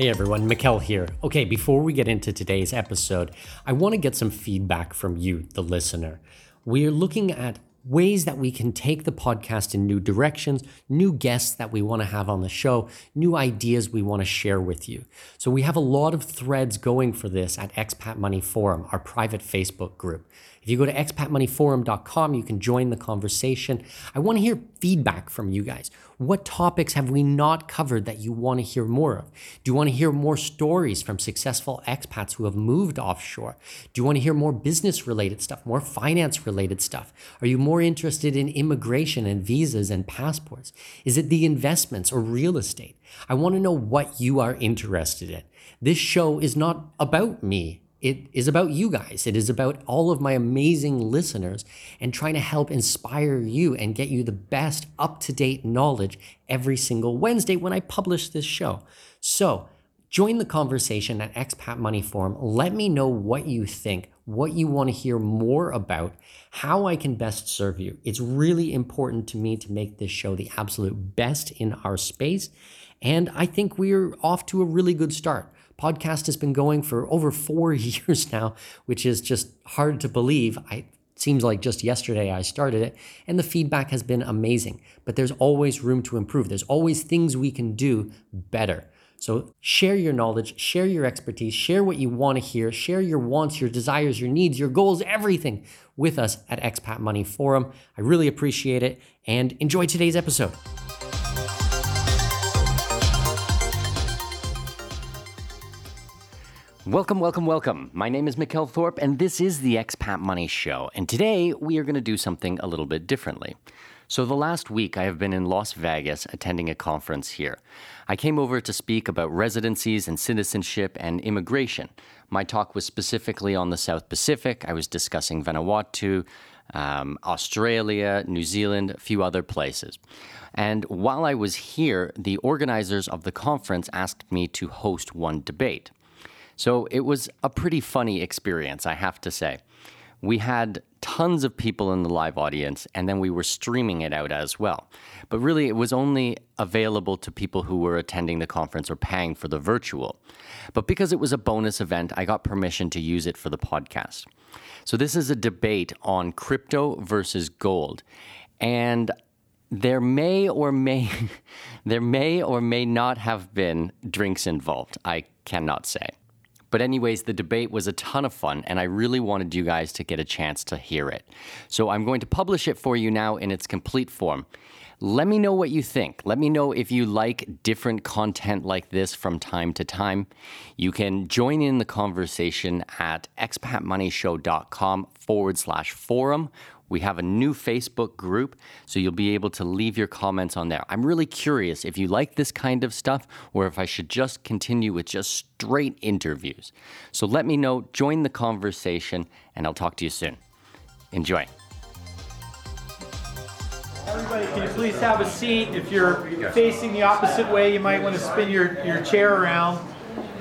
Hey everyone, Mikkel here. Okay, before we get into today's episode, I want to get some feedback from you, the listener. We're looking at ways that we can take the podcast in new directions, new guests that we want to have on the show, new ideas we want to share with you. So we have a lot of threads going for this at Expat Money Forum, our private Facebook group. If you go to expatmoneyforum.com, you can join the conversation. I want to hear feedback from you guys. What topics have we not covered that you want to hear more of? Do you want to hear more stories from successful expats who have moved offshore? Do you want to hear more business related stuff, more finance related stuff? Are you more interested in immigration and visas and passports? Is it the investments or real estate? I want to know what you are interested in. This show is not about me it is about you guys. It is about all of my amazing listeners and trying to help inspire you and get you the best up to date knowledge every single Wednesday when I publish this show. So, join the conversation at Expat Money Forum. Let me know what you think, what you want to hear more about, how I can best serve you. It's really important to me to make this show the absolute best in our space. And I think we're off to a really good start podcast has been going for over four years now, which is just hard to believe. I seems like just yesterday I started it, and the feedback has been amazing. But there's always room to improve. There's always things we can do better. So share your knowledge, share your expertise, share what you want to hear, share your wants, your desires, your needs, your goals, everything with us at Expat Money Forum. I really appreciate it and enjoy today's episode. Welcome, welcome, welcome. My name is Mikkel Thorup, and this is the Expat Money Show. And today we are going to do something a little bit differently. So, the last week I have been in Las Vegas attending a conference here. I came over to speak about residencies and citizenship and immigration. My talk was specifically on the South Pacific. I was discussing Vanuatu, um, Australia, New Zealand, a few other places. And while I was here, the organizers of the conference asked me to host one debate. So it was a pretty funny experience, I have to say. We had tons of people in the live audience, and then we were streaming it out as well. But really, it was only available to people who were attending the conference or paying for the virtual. But because it was a bonus event, I got permission to use it for the podcast. So, this is a debate on crypto versus gold. And there may or may there may or may not have been drinks involved. I cannot say. But, anyways, the debate was a ton of fun, and I really wanted you guys to get a chance to hear it. So, I'm going to publish it for you now in its complete form. Let me know what you think. Let me know if you like different content like this from time to time. You can join in the conversation at expatmoneyshow.com forward slash forum we have a new Facebook group, so you'll be able to leave your comments on there. I'm really curious if you like this kind of stuff or if I should just continue with just straight interviews. So let me know, join the conversation, and I'll talk to you soon. Enjoy. Everybody, can you please have a seat? If you're facing the opposite way, you might want to spin your, your chair around.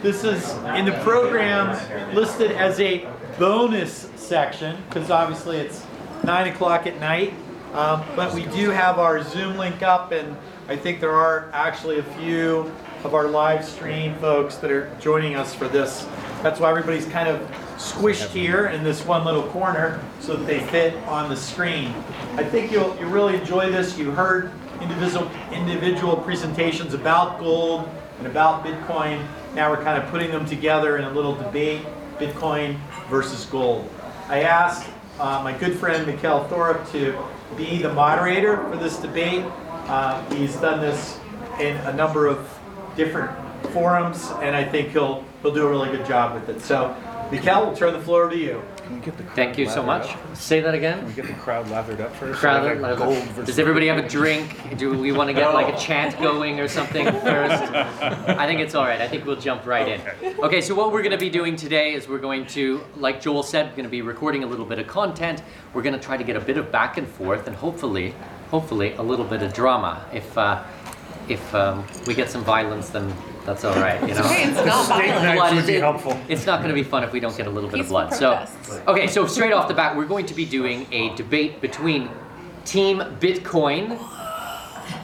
This is in the program listed as a bonus section because obviously it's 9 o'clock at night. Um, but we do have our Zoom link up, and I think there are actually a few of our live stream folks that are joining us for this That's why everybody's kind of squished here in this one little corner so that they fit on the screen. I think you'll, you'll really enjoy this. You heard individual, individual presentations about gold and about Bitcoin. Now we're kind of putting them together in a little debate, Bitcoin versus gold. I asked uh, my good friend Mikkel Thorup to be the moderator for this debate. Uh, he's done this in a number of different forums, and I think he'll he'll do a really good job with it. So, Mikkel, we'll turn the floor over to you. Can we get the crowd Thank you so lathered much. up? Say that Can again. we get the crowd lathered up first? Crowd, So I gold versus Does everybody have a drink? Do we want to get like a chant going or something first? I think it's all right. I think we'll jump right in. Okay, so what we're going to be doing today is we're going to, like Joel said, we're going to be recording a little bit of content. We're going to try to get a bit of back and forth, and hopefully, hopefully, a little bit of drama. If uh, if um, we get some violence, then that's all right. You know. Okay, it's not Steak violent. knives blood would is be helpful. It's not going to be fun if we don't get a little bit of Peaceful blood. So, protests. okay, so straight off the bat, we're going to be doing a debate between Team Bitcoin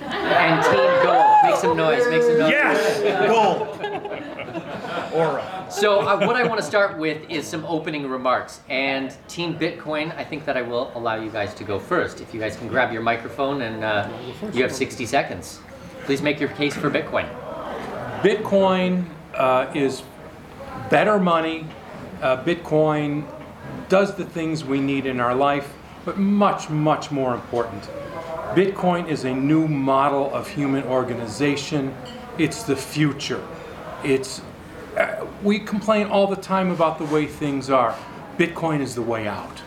and Team Gold. Make some noise. Make some noise. Yes! Gold! Aura. So uh, what I want to start with is some opening remarks. And Team Bitcoin, I think that I will allow you guys to go first. If you guys can grab your microphone and uh, you have 60 seconds. Please make your case for Bitcoin. Bitcoin uh, is better money. Uh, Bitcoin does the things we need in our life, but much, much more important. Bitcoin is a new model of human organization. It's the future. It's uh, we complain all the time about the way things are. Bitcoin is the way out.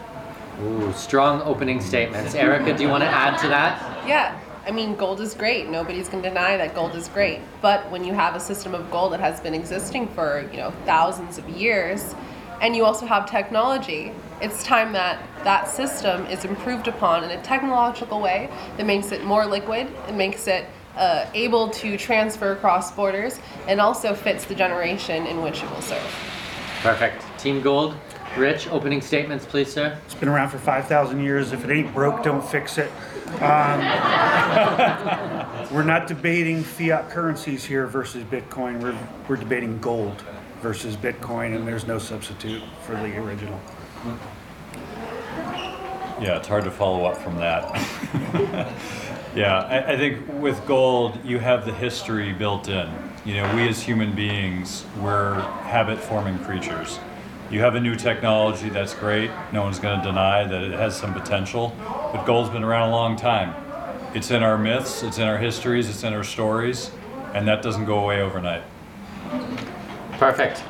Ooh, strong opening statements. Eryka, do you want to add to that? Yeah. I mean, gold is great. Nobody's going to deny that gold is great. But when you have a system of gold that has been existing for, you know, thousands of years, and you also have technology, it's time that that system is improved upon in a technological way that makes it more liquid, it makes it uh, able to transfer across borders, and also fits the generation in which it will serve. Perfect. Team Gold. Rich, opening statements, please, sir. It's been around for 5,000 years. If it ain't broke, don't fix it. Um, we're not debating fiat currencies here versus Bitcoin. We're, we're debating gold versus Bitcoin, and there's no substitute for the original. Yeah, it's hard to follow up from that. yeah, I, I think with gold, you have the history built in. You know, we as human beings, we're habit forming creatures. You have a new technology that's great. No one's going to deny that it has some potential. But gold's been around a long time. It's in our myths, it's in our histories, it's in our stories, and that doesn't go away overnight. Perfect.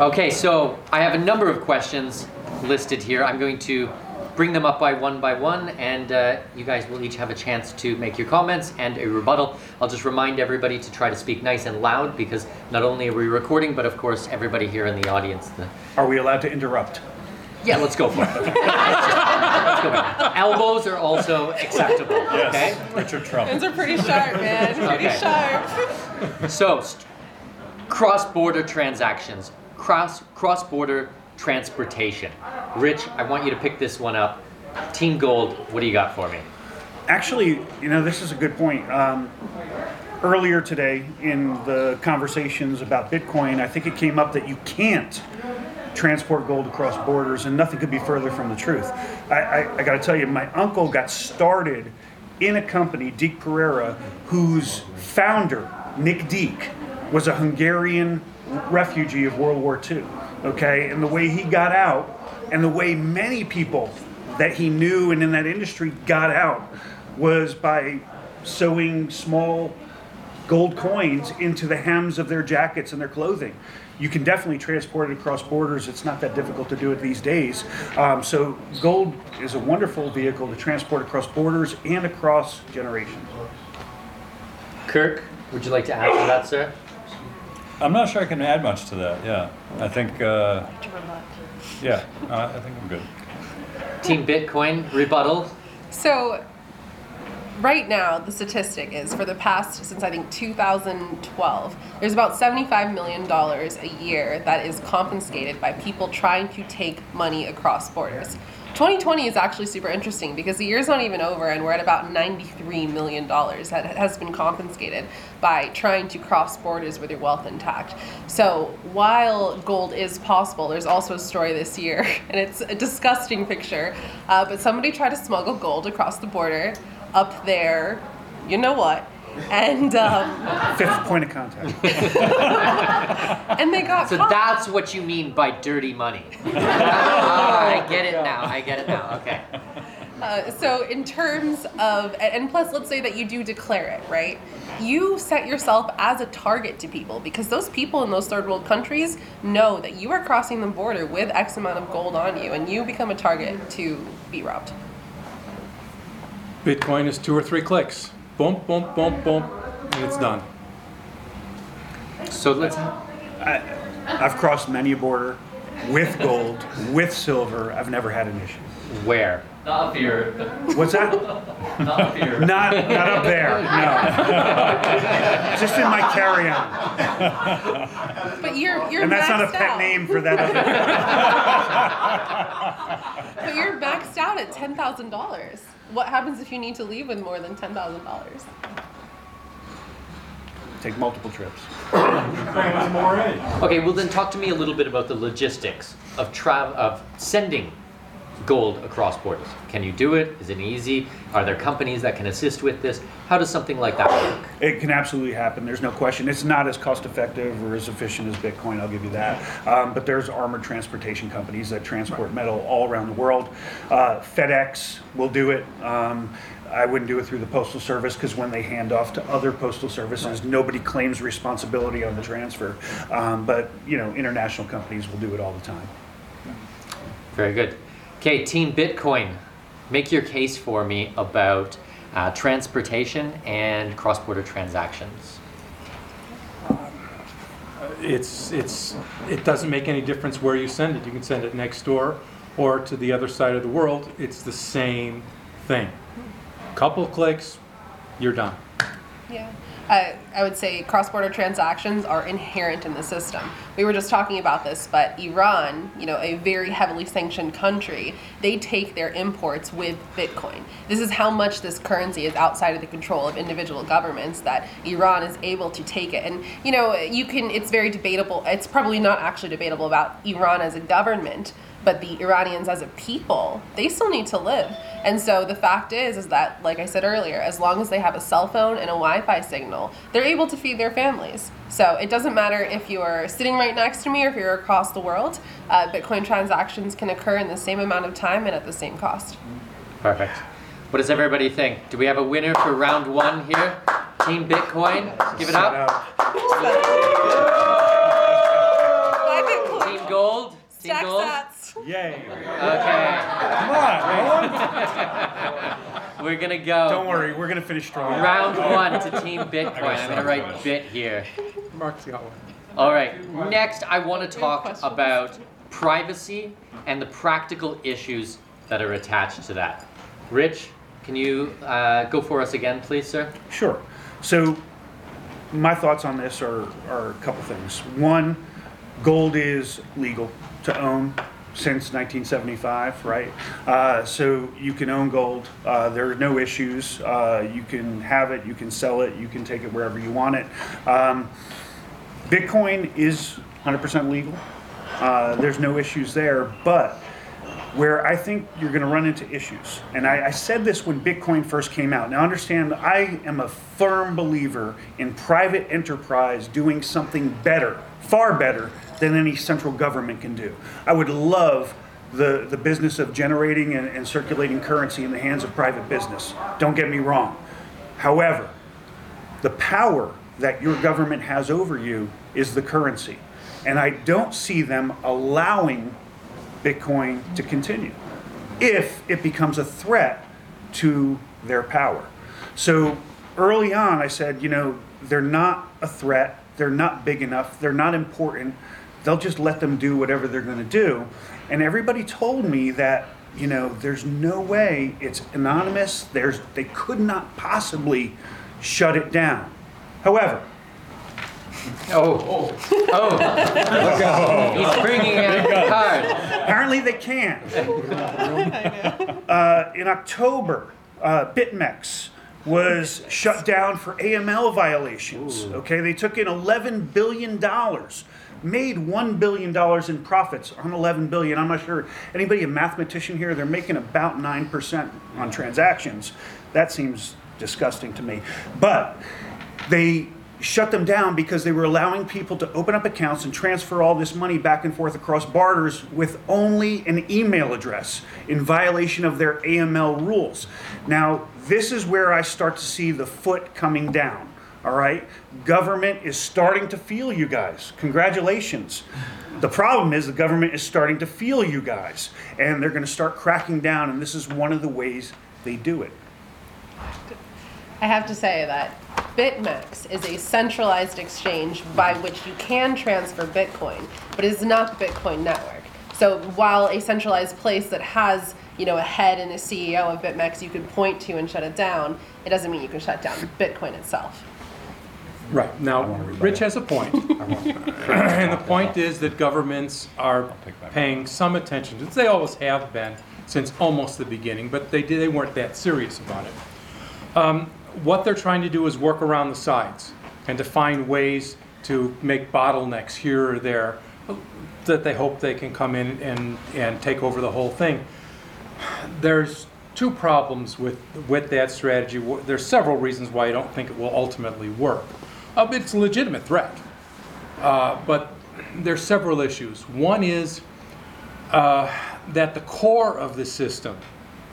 Okay, so I have a number of questions listed here. I'm going to bring them up by one by one, and uh, you guys will each have a chance to make your comments and a rebuttal. I'll just remind everybody to try to speak nice and loud because not only are we recording, but of course, everybody here in the audience. The... Are we allowed to interrupt? Yeah, let's go for it. let's go for it. Elbows are also acceptable, okay? Richard Trump. Hands are pretty sharp, man. Pretty Okay. sharp. So, st- cross-border transactions, cross cross-border transportation. Rich, I want you to pick this one up. Team Gold, what do you got for me? Actually, you know, this is a good point. Um, earlier today, in the conversations about Bitcoin, I think it came up that you can't transport gold across borders, and nothing could be further from the truth. I, I, I got to tell you, my uncle got started in a company, Deak Perera, whose founder, Nick Deak, was a Hungarian refugee of World War II. Okay, and the way he got out, and the way many people that he knew and in that industry got out, was by sewing small gold coins into the hems of their jackets and their clothing. You can definitely transport it across borders. It's not that difficult to do it these days. Um, so, gold is a wonderful vehicle to transport across borders and across generations. Kirk, would you like to add to that, sir? I'm not sure I can add much to that. Yeah, I think. Uh, yeah, uh, I think I'm good. Team Bitcoin, rebuttal. So, right now the statistic is for the past since i think 2012 there's about 75 million dollars a year that is confiscated by people trying to take money across borders 2020 is actually super interesting because the year's not even over and we're at about 93 million dollars that has been confiscated by trying to cross borders with your wealth intact. So while gold is possible there's also a story this year and it's a disgusting picture uh, but somebody tried to smuggle gold across the border up there, you know what, and um, Fifth point of contact. and they got So caught. that's what you mean by dirty money. Ah, I get it now. I get it now. Okay. Uh, so in terms of and and plus let's say that you do declare it right you set yourself as a target to people because those people in those third world countries know that you are crossing the border with x amount of gold on you and you become a target to be robbed Bitcoin is two or three clicks. Boom, boom, boom, boom, and it's done. So let's. I've crossed many a border with gold, with silver. I've never had an issue. Where? Not up here. What's that? Not up here. Not, not up there, no. Just in my carry-on. but you're you're And that's not a maxed pet out. name for that other. but you're maxed out at $10,000 what happens if you need to leave with more than $10,000 Take multiple trips. Okay, well then talk to me a little bit about the logistics of travel of sending gold across borders. Can you do it? Is it easy? Are there companies that can assist with this? How does something like that work? It can absolutely happen. There's no question. It's not as cost effective or as efficient as Bitcoin. I'll give you that. Um, but there's armored transportation companies that transport metal all around the world. Uh, FedEx will do it. Um, I wouldn't do it through the postal service because when they hand off to other postal services, nobody claims responsibility on the transfer. Um, but you know, international companies will do it all the time. Very good. Okay, Team Bitcoin, make your case for me about uh, transportation and cross-border transactions. It's, it's, it doesn't make any difference where you send it. You can send it next door or to the other side of the world. It's the same thing. Couple clicks, you're done. Yeah. Uh, I would say cross border transactions are inherent in the system. We were just talking about this, but Iran, you know, a very heavily sanctioned country, they take their imports with Bitcoin. This is how much this currency is outside of the control of individual governments that Iran is able to take it. And, you know, you can, it's very debatable. It's probably not actually debatable about Iran as a government, but the Iranians as a people, they still need to live. And so the fact is, is that, like I said earlier, as long as they have a cell phone and a Wi-Fi signal, they're able to feed their families. So it doesn't matter if you're sitting right next to me or if you're across the world. Uh, Bitcoin transactions can occur in the same amount of time and at the same cost. Perfect. What does everybody think? Do we have a winner for round one here? Team Bitcoin, give it up. I Team Gold, Team Gold. Sats. Yay! Okay. Come on, We're gonna go. Don't worry, we're gonna finish strong. Round one to Team Bitcoin. I'm gonna write bit here. Mark's got one. All right. Next, I want to talk about privacy and the practical issues that are attached to that. Rich, can you uh, go for us again, please, sir? Sure. So, my thoughts on this are, are a couple things. One, gold is legal to own since 1975, right? Uh, so you can own gold. Uh, there are no issues. Uh, you can have it. You can sell it. You can take it wherever you want it. Um, Bitcoin is 100% legal. Uh, there's no issues there, but where I think you're going to run into issues, and I, I said this when Bitcoin first came out. Now, understand, I am a firm believer in private enterprise doing something better, far better than any central government can do. I would love the, the business of generating and, and circulating currency in the hands of private business. Don't get me wrong. However, the power that your government has over you is the currency. And I don't see them allowing Bitcoin to continue if it becomes a threat to their power. So early on, I said, you know, they're not a threat, they're not big enough, they're not important. They'll just let them do whatever they're going to do. And everybody told me that you know, there's no way it's anonymous. There's they could not possibly shut it down. However, Oh, oh, he's bringing out the card. apparently they can. Uh, in October, uh, BitMEX was shut down for AML violations. Okay, they took in 11 billion dollars, made one billion dollars in profits on 11 billion. I'm not sure anybody a mathematician here. They're making about nine percent on transactions. That seems disgusting to me, but they shut them down because they were allowing people to open up accounts and transfer all this money back and forth across borders with only an email address in violation of their AML rules. Now, this is where I start to see the foot coming down. All right? Government is starting to feel you guys. Congratulations. The problem is the government is starting to feel you guys, and they're going to start cracking down, and this is one of the ways they do it. I have to say that BitMEX is a centralized exchange by which you can transfer Bitcoin, but it is not the Bitcoin network. So while a centralized place that has, you know, a head and a CEO of BitMEX you can point to and shut it down, it doesn't mean you can shut down Bitcoin itself. Right. Now, Rich has a point. And the point is that governments are paying some attention, to they always have been since almost the beginning, but they did, they weren't that serious about it. Um, What they're trying to do is work around the sides and to find ways to make bottlenecks here or there that they hope they can come in and, and take over the whole thing. There's two problems with, with that strategy. There's several reasons why I don't think it will ultimately work. Uh, it's a legitimate threat, uh, but there's several issues. One is uh, that the core of the system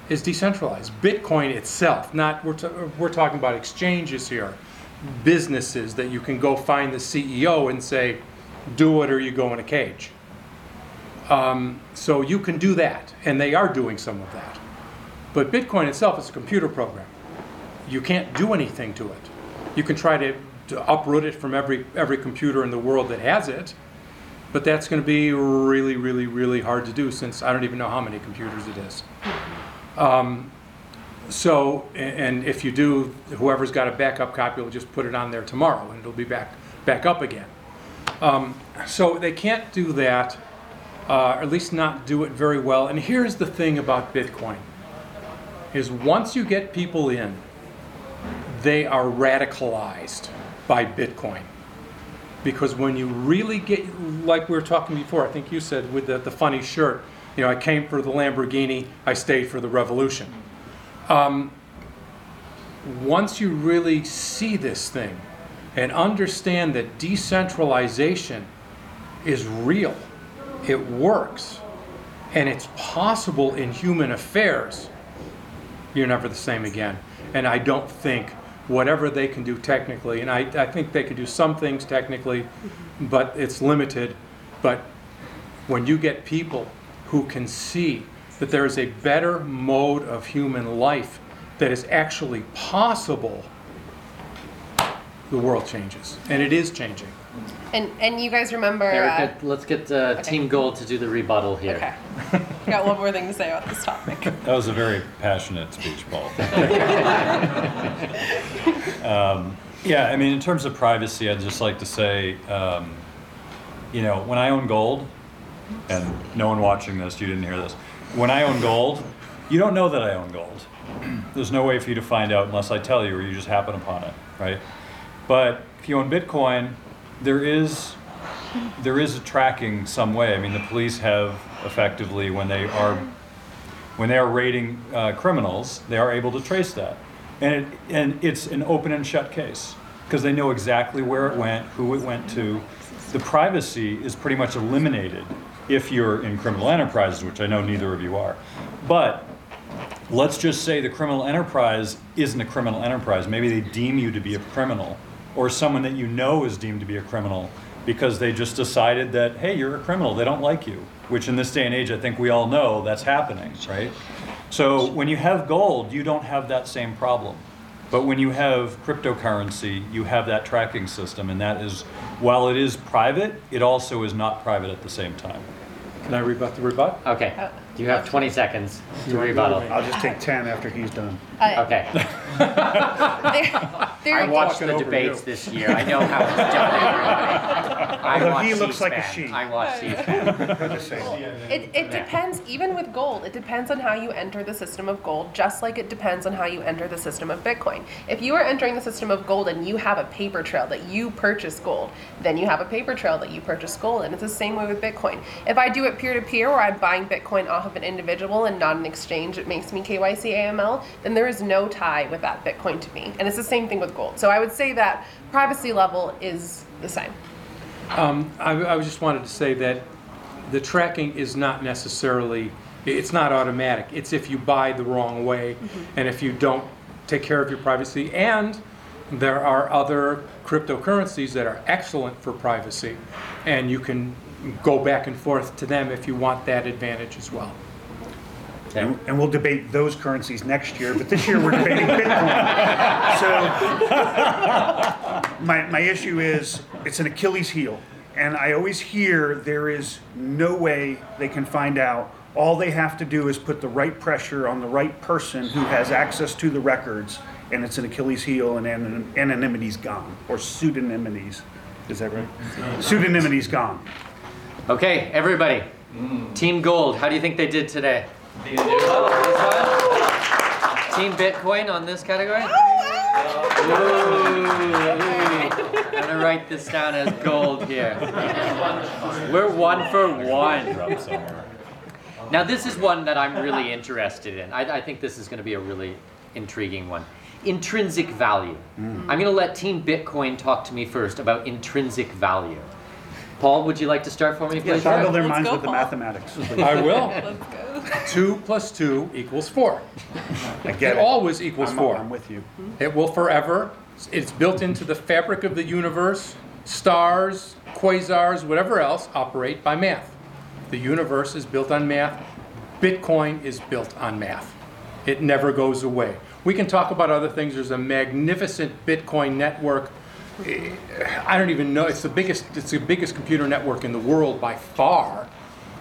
is decentralized. Bitcoin itself, not we're, t- we're talking about exchanges here, businesses that you can go find the CEO and say, do it or you go in a cage. Um, so you can do that, and they are doing some of that. But Bitcoin itself is a computer program. You can't do anything to it. You can try to, to uproot it from every every computer in the world that has it, but that's going to be really, really, really hard to do since I don't even know how many computers it is. Um, so, and if you do, whoever's got a backup copy will just put it on there tomorrow, and it'll be back back up again. Um, so they can't do that, uh, or at least not do it very well. And here's the thing about Bitcoin: is once you get people in, they are radicalized by Bitcoin. Because when you really get, like we were talking before, I think you said with the, the funny shirt, you know, I came for the Lamborghini, I stayed for the revolution. Um, once you really see this thing and understand that decentralization is real, it works, and it's possible in human affairs, you're never the same again. And I don't think whatever they can do technically, and I, I think they can do some things technically, but it's limited. But when you get people who can see that there is a better mode of human life that is actually possible, the world changes. And it is changing. And and you guys remember? uh, let's get uh, Team Gold to do the rebuttal here. okay. Got one more thing to say about this topic. That was a very passionate speech, Paul. um, yeah, I mean, in terms of privacy, I'd just like to say, um, you know, when I own gold, and no one watching this, you didn't hear this. When I own gold, you don't know that I own gold. There's no way for you to find out unless I tell you or you just happen upon it, right? But if you own Bitcoin, there is there is a tracking some way. I mean, the police have effectively when they are when they are raiding uh, criminals, they are able to trace that, and it, and it's an open and shut case because they know exactly where it went, who it went to. The privacy is pretty much eliminated if you're in criminal enterprises, which I know neither of you are. But let's just say the criminal enterprise isn't a criminal enterprise. Maybe they deem you to be a criminal, or someone that you know is deemed to be a criminal because they just decided that, hey, you're a criminal, they don't like you. Which in this day and age, I think we all know that's happening, right? So when you have gold, you don't have that same problem. But when you have cryptocurrency, you have that tracking system, and that is, while it is private, it also is not private at the same time. Can I rebut the rebut? Okay. Oh, You have 20 seconds to rebuttal. I'll just take 10 after he's done. Uh, Okay. there, there, I watched the over debates you. this year. I know how it's done. everybody. I Although watch he looks like a C-SPAN. she. I watch C-SPAN. Good to say. It, it depends, even with gold, it depends on how you enter the system of gold, just like it depends on how you enter the system of Bitcoin. If you are entering the system of gold and you have a paper trail that you purchase gold, then you have a paper trail that you purchase gold. And it's the same way with Bitcoin. If I do it peer to peer, where I'm buying Bitcoin off of an individual and not an exchange, it makes me KYC AML, then there is no tie with that Bitcoin to me. And it's the same thing with gold. So I would say that privacy level is the same. Um, I, I was just wanted to say that the tracking is not necessarily, it's not automatic. It's if you buy the wrong way and if you don't take care of your privacy. And there are other cryptocurrencies that are excellent for privacy. And you can go back and forth to them if you want that advantage as well. And, and we'll debate those currencies next year, but this year we're debating Bitcoin. So my, my issue is it's an Achilles heel. And I always hear there is no way they can find out. All they have to do is put the right pressure on the right person who has access to the records, and it's an Achilles heel, and anon- anonymity's gone, or pseudonymity's. Is that right? Pseudonymity's gone. Okay, everybody. Mm. Team Gold, how do you think they did today? Need to do- Team Bitcoin on this category? Oh, ooh, ooh. I'm gonna write this down as gold here. We're one for one. Now, this is one that I'm really interested in. I, I think this is going to be a really intriguing one. Intrinsic value. Mm. I'm going to let Team Bitcoin talk to me first about intrinsic value. Paul, would you like to start for me, Yeah, please? toggle their Let's minds go, with the Paul. mathematics. I will. Let's go. Two plus two equals four. I get It it. always equals I'm, four. I'm with you. It will forever. It's built into the fabric of the universe. Stars, quasars, whatever else operate by math. The universe is built on math. Bitcoin is built on math. It never goes away. We can talk about other things. There's a magnificent Bitcoin network. Eh, I don't even know. It's the biggest. It's the biggest computer network in the world by far.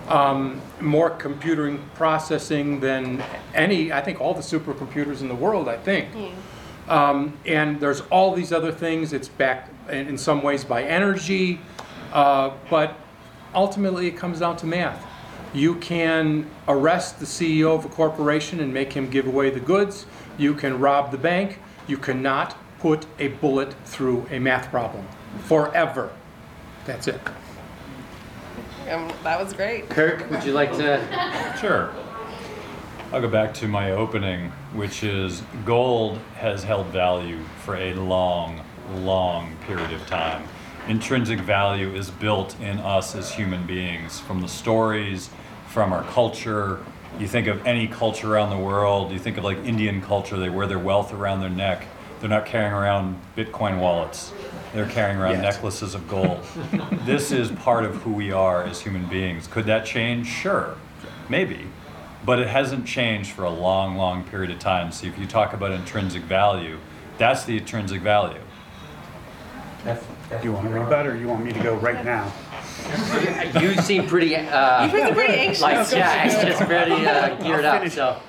Um, more computing processing than any. I think all the supercomputers in the world. I think. Um, and there's all these other things. It's backed in, in some ways by energy, uh, but ultimately it comes down to math. You can arrest the CEO of a corporation and make him give away the goods. You can rob the bank. You cannot put a bullet through a math problem forever. That's it. Um, that was great. Kirk, would you like to? Sure. I'll go back to my opening, which is gold has held value for a long, long period of time. Intrinsic value is built in us as human beings from the stories, from our culture. You think of any culture around the world, you think of like Indian culture, they wear their wealth around their neck. They're not carrying around Bitcoin wallets. They're carrying around Yes. necklaces of gold. this is part of who we are as human beings. Could that change? Sure, maybe. But it hasn't changed for a long, long period of time. So if you talk about intrinsic value, that's the intrinsic value. Do you want to rebut or you want me to go right now? You seem pretty. Uh, You guys are pretty anxious. like yeah, anxious, pretty uh, geared up. So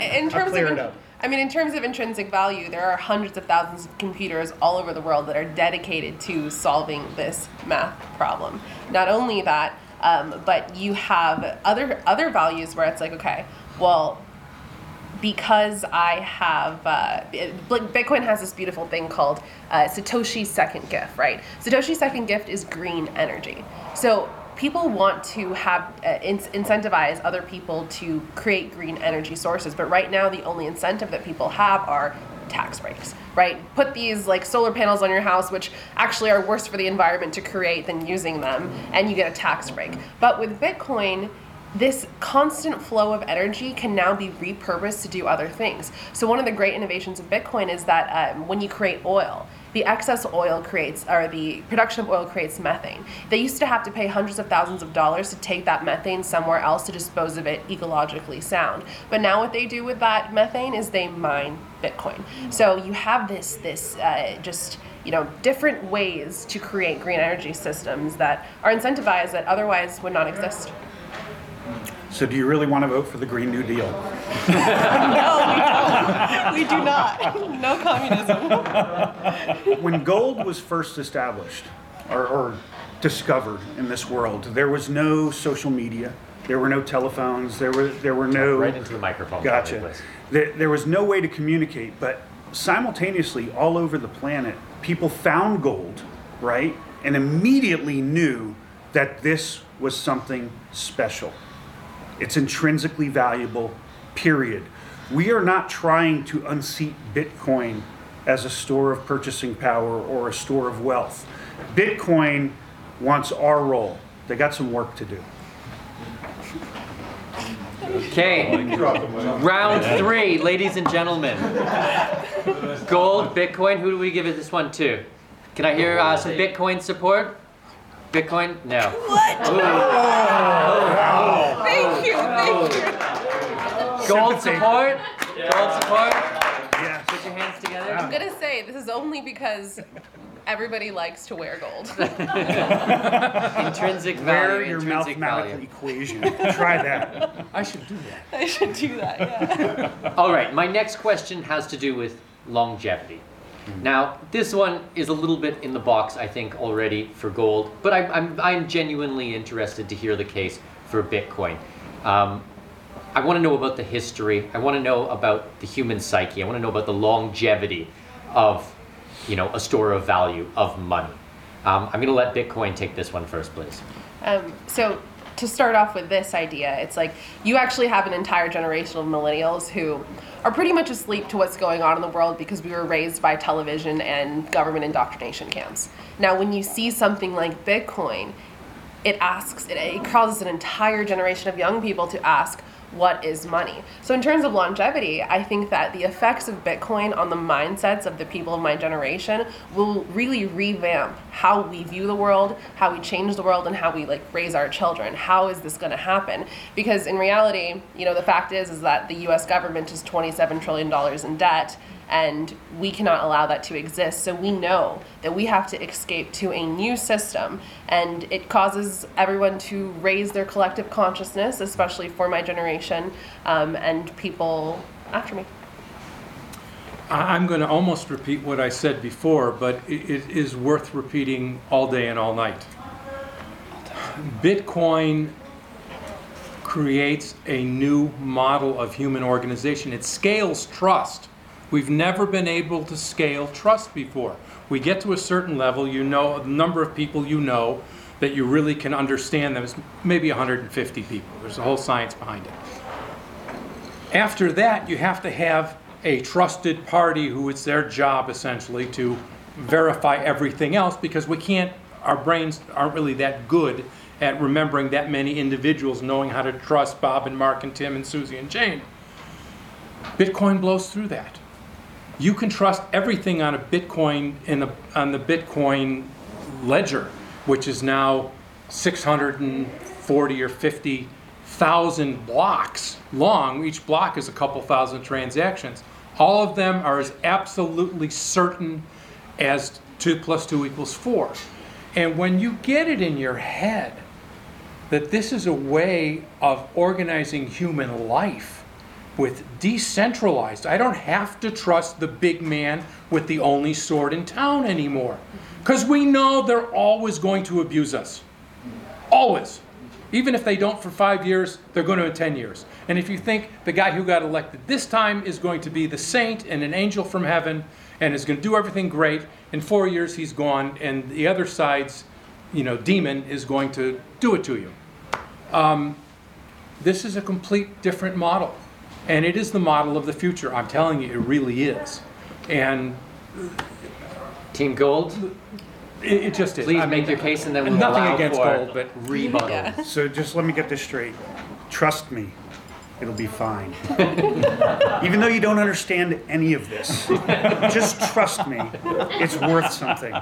in terms of it up. I mean, in terms of intrinsic value, there are hundreds of thousands of computers all over the world that are dedicated to solving this math problem. Not only that, um, but you have other other values where it's like, okay, well, because I have uh, like, Bitcoin has this beautiful thing called uh, Satoshi's second gift, right? Satoshi's second gift is green energy. So people want to have uh, in- incentivize other people to create green energy sources, but right now the only incentive that people have are tax breaks, right? Put these like solar panels on your house, which actually are worse for the environment to create than using them, and you get a tax break. But with Bitcoin, this constant flow of energy can now be repurposed to do other things. So one of the great innovations of Bitcoin is that um, when you create oil, the excess oil creates, or the production of oil creates methane. They used to have to pay hundreds of thousands of dollars to take that methane somewhere else to dispose of it ecologically sound. But now what they do with that methane is they mine Bitcoin. So you have this, this uh, just you know different ways to create green energy systems that are incentivized that otherwise would not exist. So, do you really want to vote for the Green New Deal? No, we don't. We do not. No communism. when gold was first established or, or discovered in this world, there was no social media, there were no telephones, there were there were no Right into the microphone. Gotcha. probably. There, there was no way to communicate, but simultaneously, all over the planet, people found gold, right, and immediately knew that this was something special. It's intrinsically valuable, period. We are not trying to unseat Bitcoin as a store of purchasing power or a store of wealth. Bitcoin wants our role. They got some work to do. Okay, round three, ladies and gentlemen. Gold, Bitcoin, who do we give it this one to? Can I hear uh, some Bitcoin support? Bitcoin? No. What? Thank you. Thank you. Gold Sympathy. support? Gold support? Yes. Put your hands together. I'm gonna say this is only because everybody likes to wear gold. Intrinsic Wear value, your intrinsic mathematical value. equation. Try that. I should do that. I should do that. Yeah. All right, my next question has to do with longevity. Now, this one is a little bit in the box, I think, already for gold, but I'm, I'm, I'm genuinely interested to hear the case for Bitcoin. Um, I want to know about the history. I want to know about the human psyche. I want to know about the longevity of, you know, a store of value of money. Um, I'm going to let Bitcoin take this one first, please. Um, so to start off with this idea, it's like you actually have an entire generation of millennials who are pretty much asleep to what's going on in the world because we were raised by television and government indoctrination camps. Now, when you see something like Bitcoin, it asks, it, it causes an entire generation of young people to ask, what is money? So, in terms of longevity, I think that the effects of Bitcoin on the mindsets of the people of my generation will really revamp how we view the world, how we change the world, and how we like raise our children. How is this going to happen? Because in reality, you know, the fact is is that the U.S. government is 27 trillion dollars in debt and we cannot allow that to exist. So we know that we have to escape to a new system, and it causes everyone to raise their collective consciousness, especially for my generation um, and people after me. I'm going to almost repeat what I said before, but it is worth repeating all day and all night. Bitcoin creates a new model of human organization. It scales trust. We've never been able to scale trust before. We get to a certain level, you know, the number of people you know that you really can understand them is maybe 150 people. There's a whole science behind it. After that, you have to have a trusted party who it's their job essentially to verify everything else because we can't, our brains aren't really that good at remembering that many individuals knowing how to trust Bob and Mark and Tim and Susie and Jane. Bitcoin blows through that. You can trust everything on a Bitcoin in the, on the Bitcoin ledger, which is now 640 or 50 thousand blocks long. Each block is a couple thousand transactions. All of them are as absolutely certain as two plus two equals four. And when you get it in your head that this is a way of organizing human life with decentralized, I don't have to trust the big man with the only sword in town anymore. Because we know they're always going to abuse us. Always. Even if they don't for five years, they're going to in 10 years. And if you think the guy who got elected this time is going to be the saint and an angel from heaven and is going to do everything great, in four years he's gone and the other side's you know, demon is going to do it to you. Um, this is a complete different model. And it is the model of the future. I'm telling you, it really is. And Team Gold, it, it just is. please I mean, make your case and then we'll Nothing allow against for gold, but rebuttal. Yeah. So just let me get this straight. Trust me, it'll be fine. Even though you don't understand any of this, just trust me. It's worth something.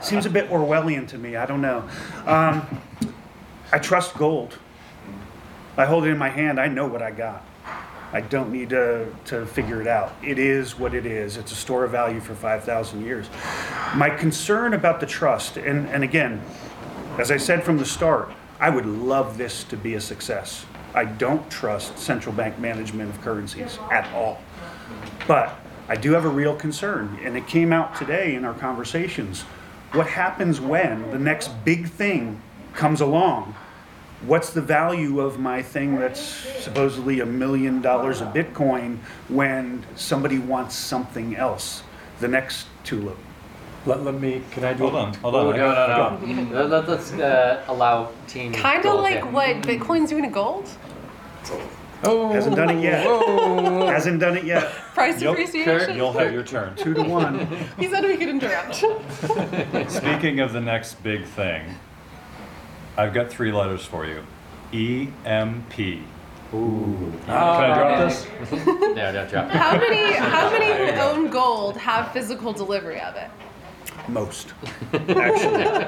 Seems a bit Orwellian to me. I don't know. Um, I trust gold. I hold it in my hand. I know what I got. I don't need to, to figure it out. It is what it is. It's a store of value for 5,000 years. My concern about the trust, and, and again, as I said from the start, I would love this to be a success. I don't trust central bank management of currencies at all. But I do have a real concern, and it came out today in our conversations. What happens when the next big thing comes along? What's the value of my thing that's supposedly a million dollars of Bitcoin when somebody wants something else? The next tulip. Let, let me, can I do Hold it? on, hold on. Oh, no, no, no. Let, us uh, allow Team Kind of Gold like to- what Bitcoin's doing to gold. Oh, Hasn't done it yet. Hasn't done it yet. Price You'll, appreciation. you'll have your turn. Two to one. He said we could interrupt. Speaking of the next big thing, I've got three letters for you. E M P. Ooh. Can oh, I drop this? No, no, drop it. How many how many who own gold have physical delivery of it? Most. Actually.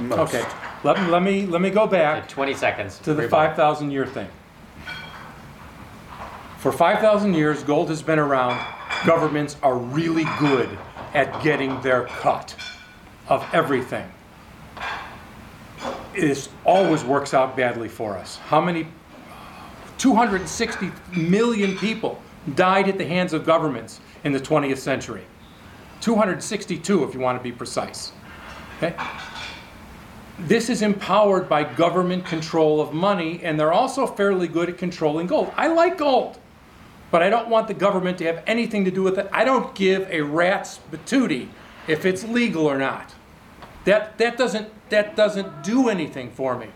Most. Okay, let me, let me, let me go back 20 seconds. to the Rebuttal. 5,000 year thing. For 5,000 years, gold has been around. Governments are really good at getting their cut of everything. It always works out badly for us. How many? 260 million people died at the hands of governments in the 20th century. 262, if you want to be precise. Okay? This is empowered by government control of money, and they're also fairly good at controlling gold. I like gold, but I don't want the government to have anything to do with it. I don't give a rat's patootie if it's legal or not. That, that, doesn't, that doesn't do anything for me.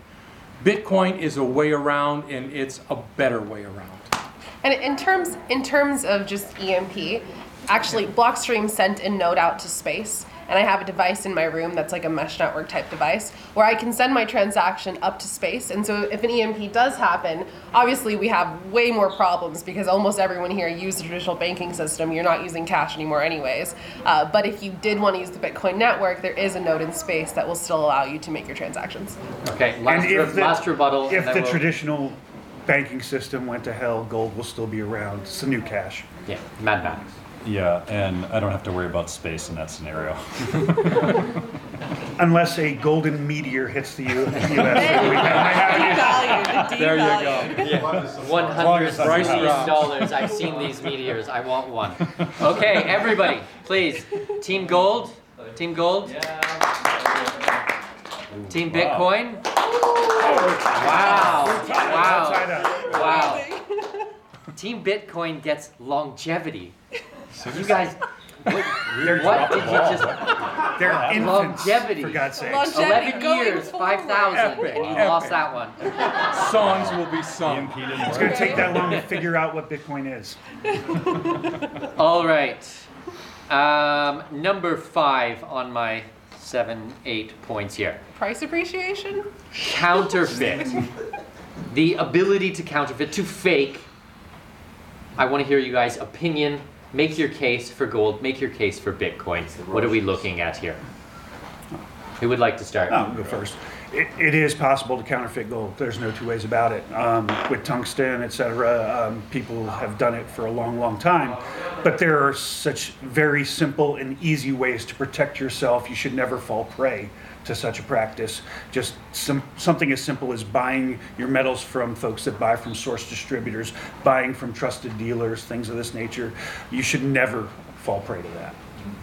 Bitcoin is a way around, and it's a better way around. And in terms in terms of just EMP, actually Blockstream sent a note out to space, and I have a device in my room that's like a mesh network type device where I can send my transaction up to space. And so if an EMP does happen, obviously we have way more problems because almost everyone here uses the traditional banking system. You're not using cash anymore, anyways. Uh, but if you did want to use the Bitcoin network, there is a node in space that will still allow you to make your transactions. Okay, last, And re- if the, last rebuttal. if and the we'll- traditional banking system went to hell, gold will still be around. It's the new cash. Yeah, Mad Max. Yeah, and I don't have to worry about space in that scenario. Unless a golden meteor hits the U- US. then we might have an issue. There you go. One hundred Price million drops. dollars. I've seen these meteors. I want one. Okay, everybody, please. Team Gold. Team Gold. Team Bitcoin. Wow. Outside Wow. up. Wow. Team Bitcoin gets longevity. You guys, what, what did you just? They're infants, Longevity. for God's sakes. Longevity. Eleven going years, forward. five thousand, Epic, and you epic. lost that one. Songs will be sung. It's going to take that long to figure out what Bitcoin is. All right. Um, number five on my seven, eight points here. Price appreciation? Counterfeit. the ability to counterfeit, to fake. I want to hear you guys' opinion. Make your case for gold. Make your case for Bitcoin. What are we looking at here? Who would like to start? I'll go first. It, it is possible to counterfeit gold. There's no two ways about it. Um, with tungsten, et cetera, um, people have done it for a long, long time. But there are such very simple and easy ways to protect yourself. You should never fall prey to such a practice. Just some, something as simple as buying your metals from folks that buy from source distributors, buying from trusted dealers, things of this nature. You should never fall prey to that.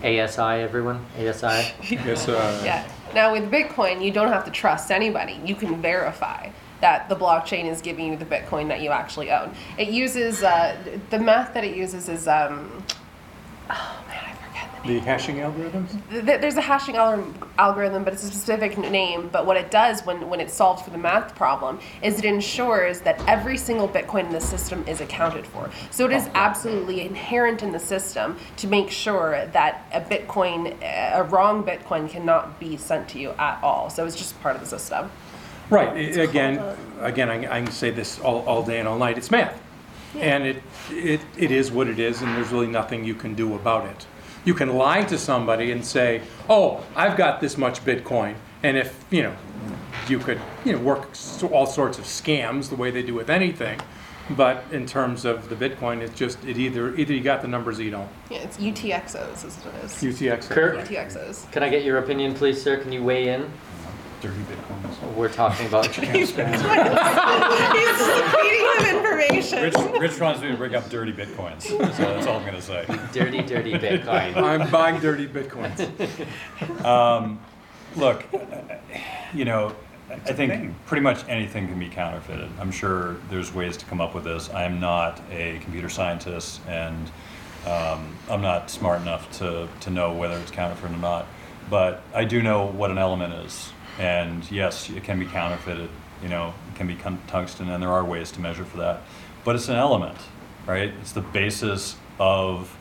ASI, everyone? ASI? Yes, uh, Yeah. Now with Bitcoin, you don't have to trust anybody. You can verify that the blockchain is giving you the Bitcoin that you actually own. It uses uh, the math that it uses is um, oh man, I forget the hashing algorithms. There's a hashing algorithm, but it's a specific name. But what it does when, when it solves for the math problem is it ensures that every single Bitcoin in the system is accounted for. So it is oh. absolutely inherent in the system to make sure that a Bitcoin, a wrong Bitcoin, cannot be sent to you at all. So it's just part of the system. Right. i- Again, uh, again, I, I can say this all, all day and all night. It's math, and it, it it is what it is, and there's really nothing you can do about it. You can lie to somebody and say, "Oh, I've got this much Bitcoin," and if you know, you could you know work all sorts of scams the way they do with anything. But in terms of the Bitcoin, it's just it either either you got the numbers or you don't. Yeah, it's UTXOs is what it is. UTX. Kirk, UTXOs. can I get your opinion, please, sir? Can you weigh in? Dirty bitcoins. We're talking about. He's feeding him information. Rich wants me to bring up dirty bitcoins. So that's all I'm going to say. Dirty, dirty Bitcoin. I'm buying dirty bitcoins. Look, you know, I thing. think pretty much anything can be counterfeited. I'm sure there's ways to come up with this. I am not a computer scientist, and um, I'm not smart enough to, to know whether it's counterfeit or not. But I do know what an element is, and yes, it can be counterfeited. You know, it can be tungsten, and there are ways to measure for that. But it's an element, right? It's the basis of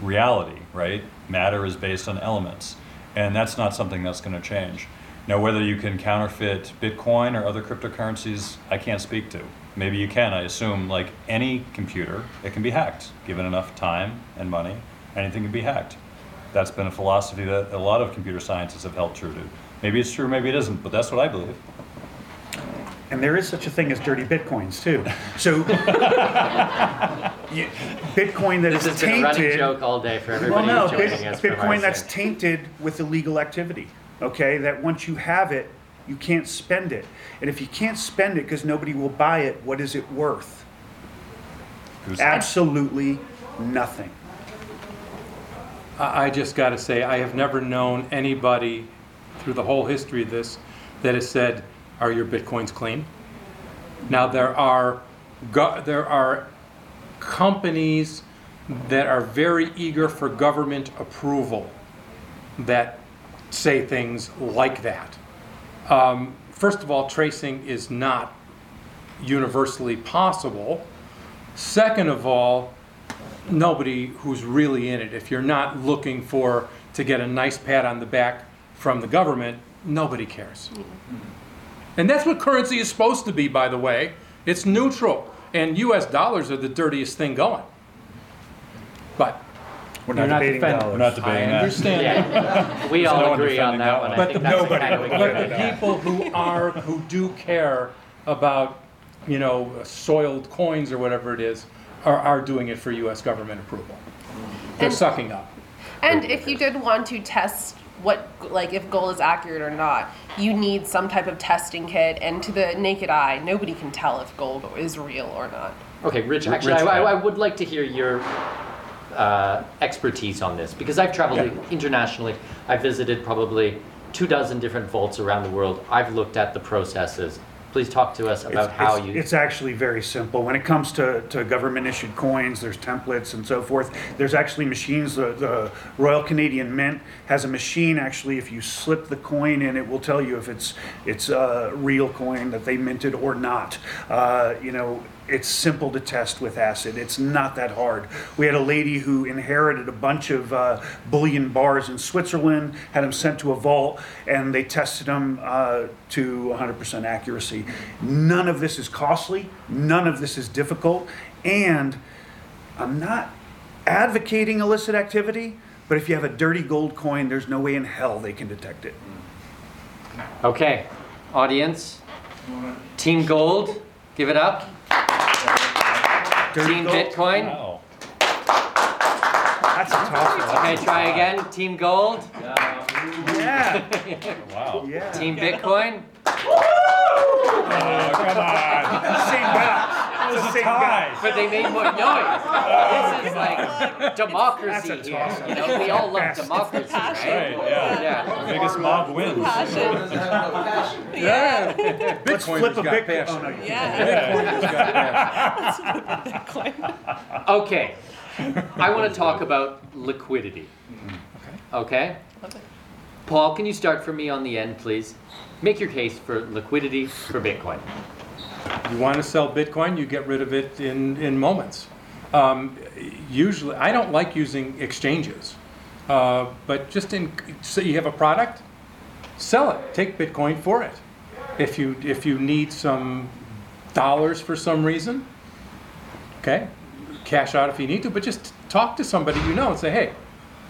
reality, right? Matter is based on elements, and that's not something that's going to change. Now, whether you can counterfeit Bitcoin or other cryptocurrencies, I can't speak to. Maybe you can. I assume, like any computer, it can be hacked. Given enough time and money, anything can be hacked. That's been a philosophy that a lot of computer scientists have held true to. Maybe it's true, maybe it isn't, but that's what I believe. And there is such a thing as dirty bitcoins too. So you- Bitcoin that This is has been a running tainted. joke all day for Well, everybody no, who's Bit- joining us from our Bitcoin that's side. tainted with illegal activity. Okay, that once you have it, you can't spend it. And if you can't spend it because nobody will buy it, what is it worth? Who's- Absolutely nothing. I I just got to say, I have never known anybody through the whole history of this that has said, "Are your bitcoins clean?" Now there are go- there are companies that are very eager for government approval that say things like that. Um, first of all, tracing is not universally possible. Second of all, nobody who's really in it, if you're not looking for to get a nice pat on the back from the government, nobody cares. Mm-hmm. And that's what currency is supposed to be, by the way. It's neutral. And US dollars are the dirtiest thing going. But We're not not debating defending- We're dollars. not I debating that. understand. Yeah, we all no agree on that that one. one. I But think the, nobody, kind of but the people who are, who do care about, you know, soiled coins or whatever it is, are, are doing it for US government approval. They're And- sucking up. And if you did want to test what, like, if gold is accurate or not, you need some type of testing kit. And to the naked eye, nobody can tell if gold is real or not. Okay, Rich, actually, Rich, I, I. I would like to hear your uh, expertise on this because I've traveled internationally. I've visited probably two dozen different vaults around the world. I've looked at the processes. Please talk to us about It's- how it's, you. It's actually very simple. When it comes to, to government issued coins, there's templates and so forth. There's actually machines, the, the Royal Canadian Mint has a machine, actually, if you slip the coin in, it will tell you if it's, it's a real coin that they minted or not. Uh, you know, it's simple to test with acid. It's not that hard. We had a lady who inherited a bunch of uh, bullion bars in Switzerland, had them sent to a vault, and they tested them uh, to 100% accuracy. None of this is costly. None of this is difficult. And I'm not advocating illicit activity, but if you have a dirty gold coin, there's no way in hell they can detect it. okay, audience, Team Gold, give it up. Dirty Team gold? Bitcoin. Wow. That's a tough one. Okay, try again. Team Gold. Yeah. Wow. Yeah. Team Bitcoin. Oh, come on. Same guy. It's the same guy. But they made more noise. This is like democracy here. toss-up. You know, we all love Best. democracy, Right, right? yeah. Yeah. Biggest mob wins. Yeah. Let's flip a got Bitcoin. passion. Oh, no, you Yeah. Bitcoin has got passion. Okay. I want to talk about liquidity. Mm. Okay. Okay? Paul, can you start for me on the end, please? Make your case for liquidity for Bitcoin. You want to sell Bitcoin, you get rid of it in, in moments. Um, usually, I don't like using exchanges, uh, but just in, so you have a product, sell it. Take Bitcoin for it. If you if you need some dollars for some reason, okay, cash out if you need to, but just talk to somebody you know and say, hey,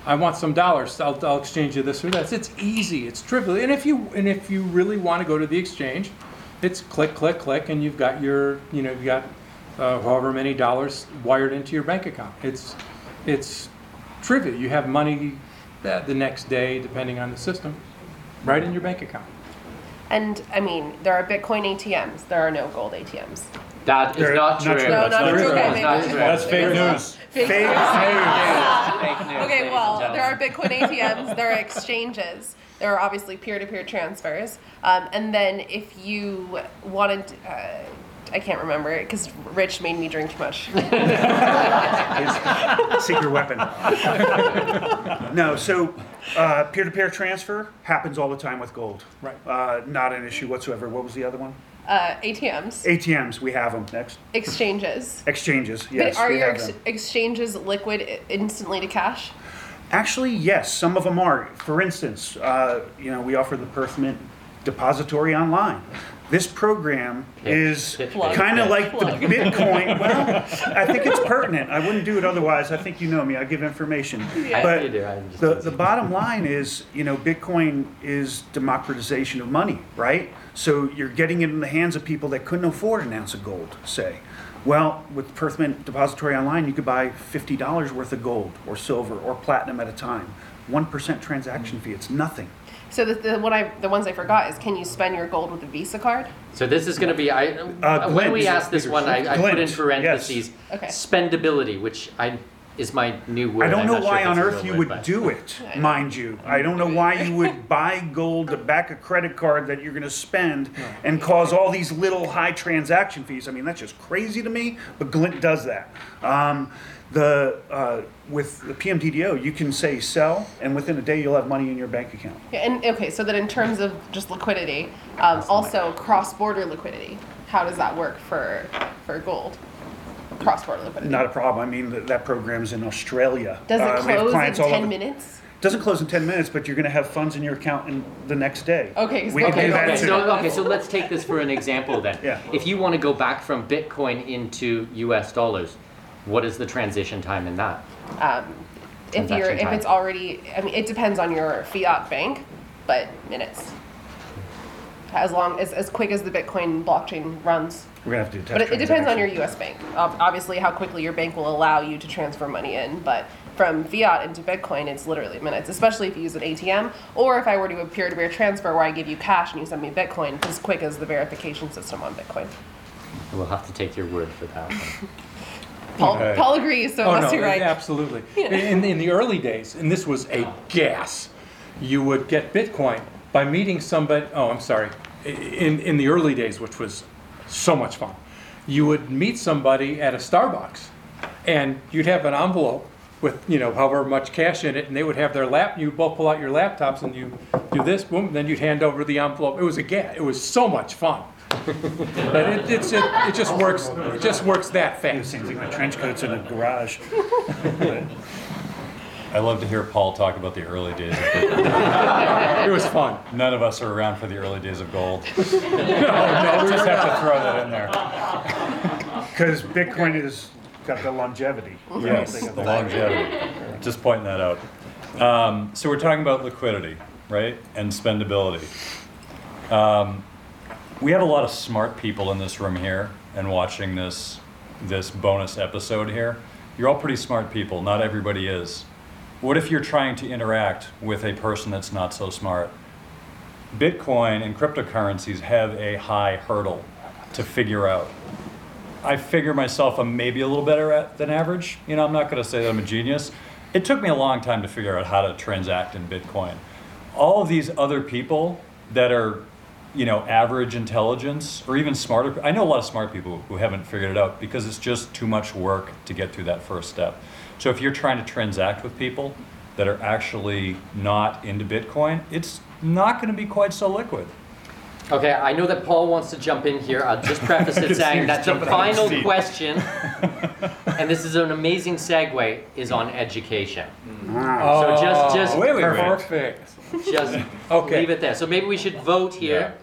I want some dollars. I'll, I'll exchange you this or that. It's easy. It's trivial. And if you and if you really want to go to the exchange, it's click, click, click, and you've got your you know you've got uh, however many dollars wired into your bank account. It's it's trivial. You have money uh, the next day, depending on the system, right in your bank account. And I mean, there are Bitcoin ATMs. There are no gold ATMs. That is They're not not true. true. No, That's not not true. true. Okay, That's not maybe. true. That's fake news. Fake Fake news. Fake news, Okay, well, there are. Bitcoin ATMs, there are exchanges, there are obviously peer-to-peer transfers, um, and then if you wanted, uh, I can't remember it because Rich made me drink too much. secret weapon. no, so uh, peer-to-peer transfer happens all the time with gold. Right. Uh, not an issue whatsoever. What was the other one? Uh, ATMs, ATMs. We have them next. exchanges. Exchanges. But Yes, are we your have ex- them. exchanges liquid instantly to cash? Actually, yes, some of them are. For instance, uh, you know, we offer the Perth Mint Depository Online. This program is kind of like Plug. the Bitcoin. Well, I think it's pertinent. I wouldn't do it otherwise. I think you know me. I give information. Yeah. But You do, I'm just the, the bottom line is, you know, Bitcoin is democratization of money, right? So you're getting it in the hands of people that couldn't afford an ounce of gold, say. Well, with Perth Mint Depository Online, you could buy $50 worth of gold or silver or platinum at a time. 1% transaction fee, it's nothing. So the, the what I the ones I forgot is can you spend your gold with a Visa card? So this is going to be. I Uh, when we glint. asked this one, I, I put in Glint, parentheses Okay. spendability, which I is my new word. I don't I'm know not sure why if on it's a earth real you word, would but- do it, mind you. I don't know why you would buy gold to back a credit card that you're going to spend and cause all these little high transaction fees. I mean, that's just crazy to me, but Glint does that. Um, the uh, with the PMTDO, you can say sell, and within a day you'll have money in your bank account. Yeah, and okay, so then in terms of just liquidity, um, also cross-border liquidity. How does that work for for gold? Cross-border liquidity. Not a problem. I mean, th- that program's in Australia. Does it Uh, we have close in clients all ten over- minutes? Doesn't close in 10 minutes, but you're going to have funds in your account in the next day. Okay, 'cause- we can okay, do that Okay, too. so okay, so let's take this for an example then. Yeah. If you want to go back from Bitcoin into U.S. dollars, what is the transition time in that? Um, if you're Transaction if time. it's already, I mean, it depends on your fiat bank, but minutes. As long as as quick as the Bitcoin blockchain runs. We're going to have to do But test it, it depends on your. U.S. bank. Ob- Obviously, how quickly your bank will allow you to transfer money in. But from fiat into Bitcoin, it's literally minutes. Especially if you use an ATM, or if I were to do a peer-to-peer transfer where I give you cash and you send me Bitcoin, it's as quick as the verification system on Bitcoin. We'll have to take your word for that. one. Paul, Okay. Paul agrees, so it Oh, must no, be right. absolutely. In, in the early days, and this was a gas, you would get Bitcoin by meeting somebody, oh, I'm sorry, in, in the early days, which was so much fun, you would meet somebody at a Starbucks and you'd have an envelope with, you know, however much cash in it, and they would have their lap, you both pull out your laptops and you do this, boom, and then you'd hand over the envelope. It was a gas, it was so much fun. But it, it's, it, it just works, it just works that It fast. seems like my trench coat's in a garage. I love to hear Paul talk about the early days of Bitcoin. It was fun. None of us are around for the early days of gold. No, no, we Just have to throw that in there. Because Bitcoin has got the longevity. Yes, the longevity. Just pointing that out. Um, so we're talking about liquidity, right, and spendability. Um, we have a lot of smart people in this room here and watching this this bonus episode here. You're all pretty smart people. Not everybody is. What if you're trying to interact with a person that's not so smart? Bitcoin and cryptocurrencies have a high hurdle to figure out. I figure myself I'm maybe a little better at than average. You know, I'm not going to say that I'm a genius. It took me a long time to figure out how to transact in Bitcoin. All of these other people that are, you know, average intelligence or even smarter. I know a lot of smart people who haven't figured it out because it's just too much work to get through that first step. So if you're trying to transact with people that are actually not into Bitcoin, it's not going to be quite so liquid. Okay, I know that Paul wants to jump in here. I'll just preface it saying he's that the jumping out of his final seat. question, and this is an amazing segue, is on education. Ah. So just, just, wait, wait, wait. Perfect. just Okay. leave it there. So maybe we should vote here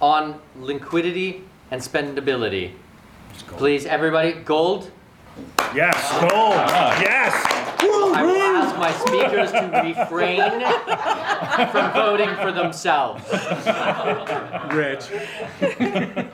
on liquidity and spendability. Please, everybody, gold. Yes, gold. Yes. I will ask my speakers to refrain from voting for themselves. Rich.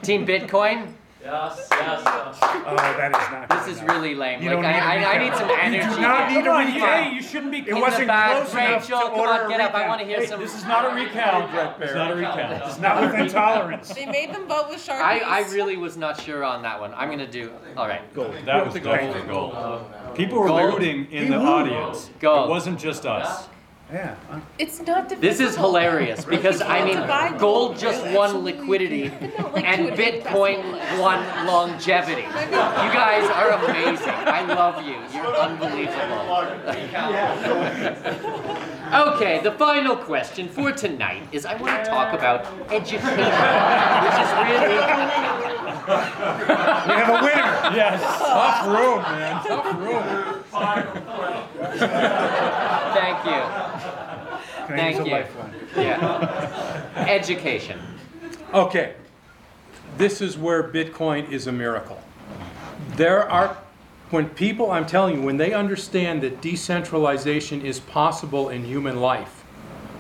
Team Bitcoin, Yes, yes. Oh, that is not. This good is enough. really lame. You like, don't need a I, I, I need recap. some You do not here. need a Come on, recap. hey, you shouldn't be. It In the wasn't back, close enough Rachel, to come order on, a get up. I recap. want to hear Hey, some. this is not a recount, Brett It's not a recount. It's not within tolerance. They made them vote with Sharpies. I, I really was not sure on that one. I'm gonna do. All right. That was definitely gold. People were Gold. rooting in He the audience. Gold. It wasn't just us. Yeah. uh, It's not divisible. This is hilarious because I mean, gold gold. just won liquidity and two and a half Bitcoin won longevity. You guys are amazing. I love you. You're unbelievable. Okay, the final question for tonight is I want to talk about education, which is really We have a winner. Yes. Tough room, man. Tough room. thank you. Can I Thank use a you. lifeline? Yeah. Education. Okay, this is where Bitcoin is a miracle. There are, when people, I'm telling you, when they understand that decentralization is possible in human life,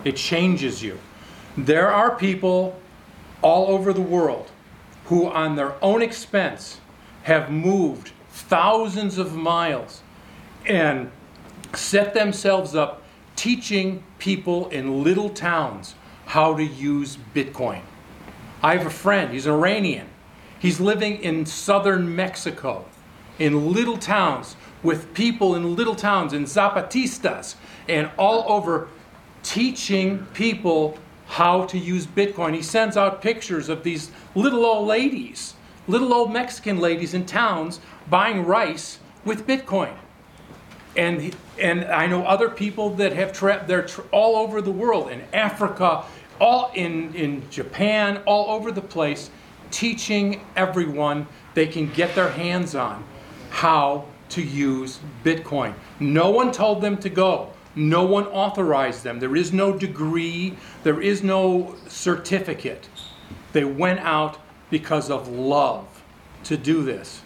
it changes you. There are people all over the world who, on their own expense, have moved thousands of miles and set themselves up teaching people in little towns how to use Bitcoin. I have a friend, he's an Iranian. He's living in southern Mexico, in little towns, with people in little towns, in Zapatistas, and all over, teaching people how to use Bitcoin. He sends out pictures of these little old ladies, little old Mexican ladies in towns buying rice with Bitcoin and and I know other people that have tra- they're tra- all over the world in Africa, all in in Japan, all over the place, teaching everyone they can get their hands on how to use Bitcoin. No one told them to go. No one authorized them. There is no degree. There is no certificate. They went out because of love to do this.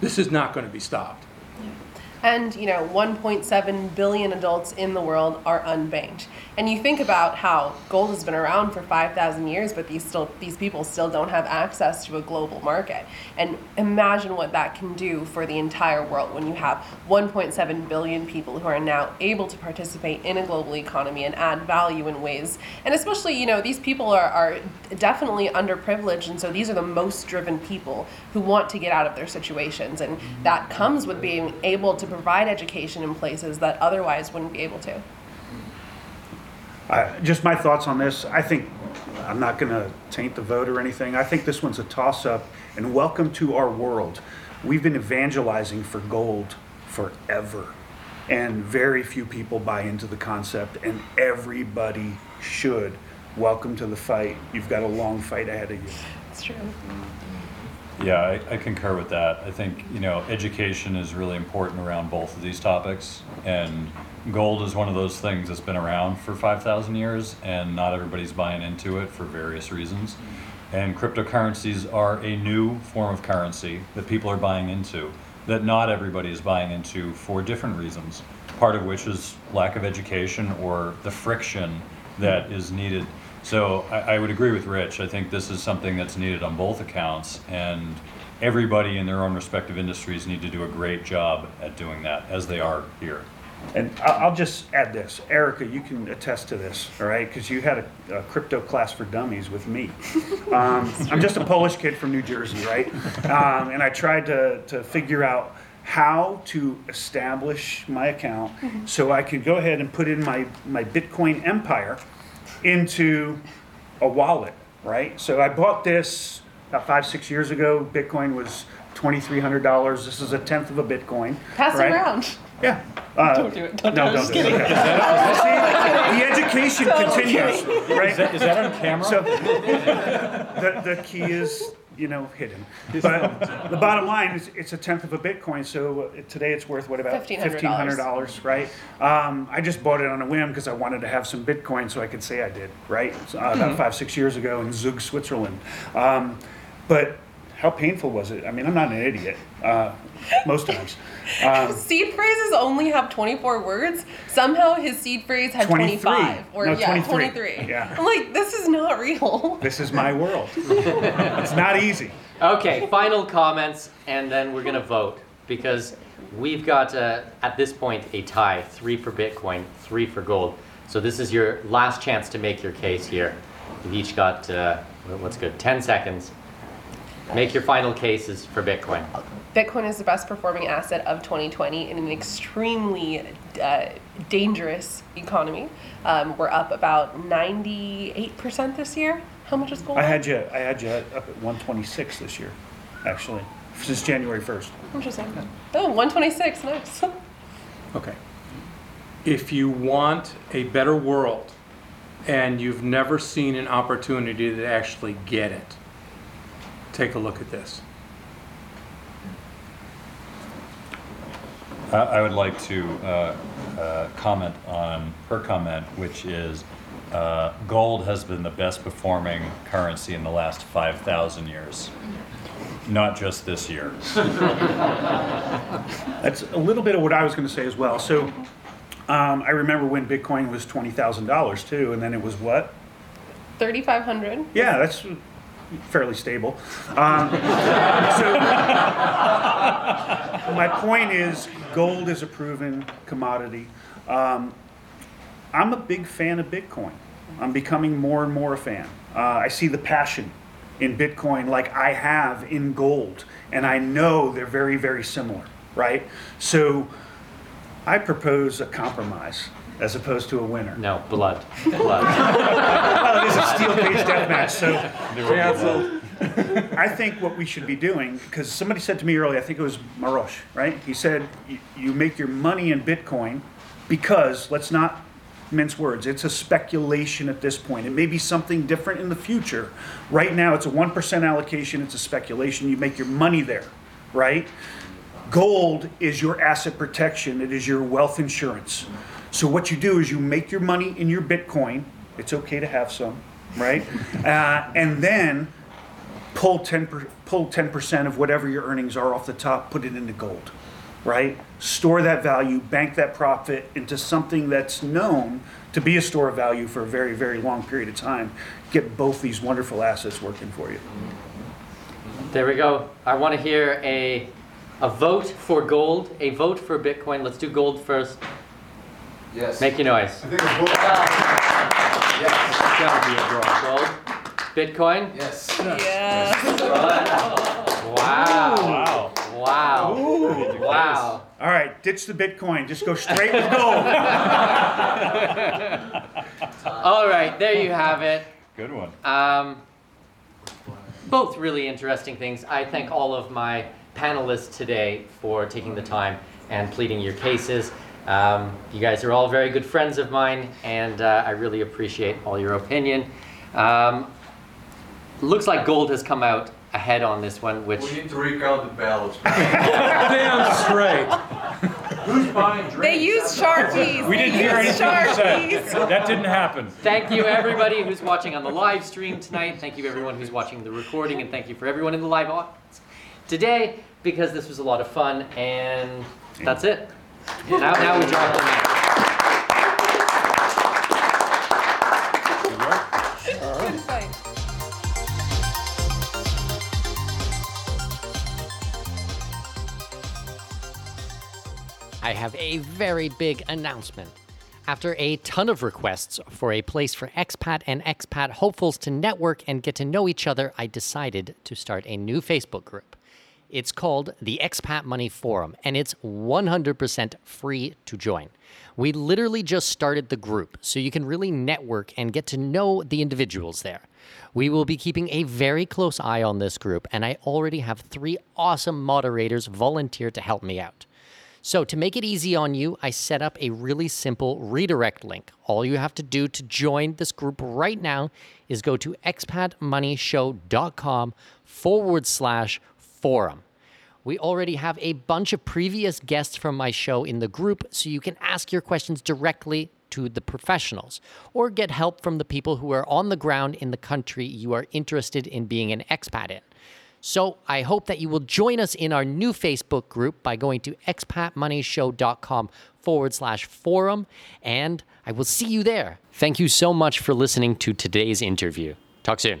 This is not going to be stopped. And you know, 1.7 billion adults in the world are unbanked. And you think about how gold has been around for 5,000 years, but these still these people still don't have access to a global market. And imagine what that can do for the entire world when you have 1.7 billion people who are now able to participate in a global economy and add value in ways. And especially, you know, these people are, are definitely underprivileged, and so these are the most driven people who want to get out of their situations. And that comes with being able to provide education in places that otherwise wouldn't be able to. I- Just my thoughts on this. I think, I'm not going to taint the vote or anything. I think this one's a toss-up, and welcome to our world. We've been evangelizing for gold forever, and very few people buy into the concept, and everybody should. Welcome to the fight. You've got a long fight ahead of you. It's true. Yeah, I, I concur with that. I think, you know, education is really important around both of these topics. And gold is one of those things that's been around for 5,000 years, and not everybody's buying into it for various reasons. And cryptocurrencies are a new form of currency that people are buying into, that not everybody is buying into for different reasons. Part of which is lack of education or the friction that is needed. So I, I would agree with Rich. I think this is something that's needed on both accounts, and everybody in their own respective industries need to do a great job at doing that, as they are here. And I- I'll just add this, Eryka, you can attest to this, all right? Because you had a, a crypto class for dummies with me. Um, I'm just a Polish kid from New Jersey, right? Um, and I tried to, to figure out how to establish my account so I could go ahead and put in my, my Bitcoin empire into a wallet, right? So I bought this about five, six years ago. Bitcoin was $2,300. This is a tenth of a Bitcoin. Pass right? it around. Yeah. Uh, Don't do it. Don't no, do it. don't Just do it. kidding. Okay. See, the education continues, right? Is that, is that on camera? So the, the key is, you know, hidden. But the bottom line is it's a tenth of a Bitcoin. So uh, today it's worth what about $1,500. dollars, right? Um, I just bought it on a whim because I wanted to have some Bitcoin so I could say I did, right? So, uh, about five, six years ago in Zug, Switzerland. Um, but how painful was it? I mean, I'm not an idiot. Uh, most times. Um, Seed phrases only have 24 words. Somehow his seed phrase had 23. 25. Or No, yeah, 23. 23. Yeah. I'm like, this is not real. This is my world. it's not easy. Okay, final comments, and then we're gonna vote because we've got uh, at this point a tie: three for Bitcoin, three for gold. So this is your last chance to make your case here. You've each got uh, what's good, ten seconds. Make your final cases for Bitcoin. Bitcoin is the best performing asset of 2020 in an extremely uh, dangerous economy. Um, we're up about 98% this year. How much is gold? I had you, I had you up at 126 this year, actually, since January 1st. Interesting. Oh, 126. Nice. Okay. If you want a better world and you've never seen an opportunity to actually get it, take a look at this. I, I would like to uh, uh, comment on her comment, which is uh, gold has been the best performing currency in the last 5,000 years, not just this year. That's a little bit of what I was going to say as well. So um, I remember when Bitcoin was $20,000 too, and then it was what? 3,500. Yeah, that's fairly stable. Um, so my point is, gold is a proven commodity. Um, I'm a big fan of Bitcoin. I'm becoming more and more a fan. Uh, I see the passion in Bitcoin like I have in gold, and I know they're very, very similar, right? So I propose a compromise as opposed to a winner. No, blood. Blood. Well, it is a steel cage death match, so Cancelled. I think what we should be doing, because somebody said to me earlier, I think it was Marosh, right? He said, "You- you make your money in Bitcoin because, let's not mince words, it's a speculation at this point. It may be something different in the future. Right now, it's a 1% allocation, it's a speculation. You make your money there, right? Gold is your asset protection, it is your wealth insurance. So, what you do is you make your money in your Bitcoin. It's okay to have some, right? Uh, and then pull 10 per, pull 10% of whatever your earnings are off the top put it into gold right store that value bank that profit into something that's known to be a store of value for a very very long period of time get both these wonderful assets working for you There we go. I want to hear a a vote for gold, a vote for Bitcoin. Let's do gold first. Yes. Make your noise. I think it's both. Yes. Gotta be a draw. Gold, Bitcoin. Yes. Yeah. Wow. Wow. Wow. Wow. all right ditch the bitcoin just go straight with gold All right, there you have it. Good one. Um, both really interesting things. I thank all of my panelists today for taking the time and pleading your cases. Um, you guys are all very good friends of mine, and uh, I really appreciate all your opinion. Um, looks like gold has come out ahead on this one, which We need to recount the ballots. Damn straight. Who's buying drinks? They use Sharpies. We didn't hear use anything you Sharpies. said. That didn't happen. Thank you, everybody who's watching on the live stream tonight. Thank you, everyone who's watching the recording, and thank you for everyone in the live audience today because this was a lot of fun. And that's it. Now, now we drop the mic. Good fight. I have a very big announcement. After a ton of requests for a place for expat and expat hopefuls to network and get to know each other, I decided to start a new Facebook group. It's called the Expat Money Forum, and it's 100% free to join. We literally just started the group, so you can really network and get to know the individuals there. We will be keeping a very close eye on this group, and I already have three awesome moderators volunteer to help me out. So, to make it easy on you, I set up a really simple redirect link. All you have to do to join this group right now is go to expatmoneyshow.com forward slash forum. We already have a bunch of previous guests from my show in the group, so you can ask your questions directly to the professionals or get help from the people who are on the ground in the country you are interested in being an expat in. So I hope that you will join us in our new Facebook group by going to expatmoneyshow.com forward slash forum, and I will see you there. Thank you so much for listening to today's interview. Talk soon.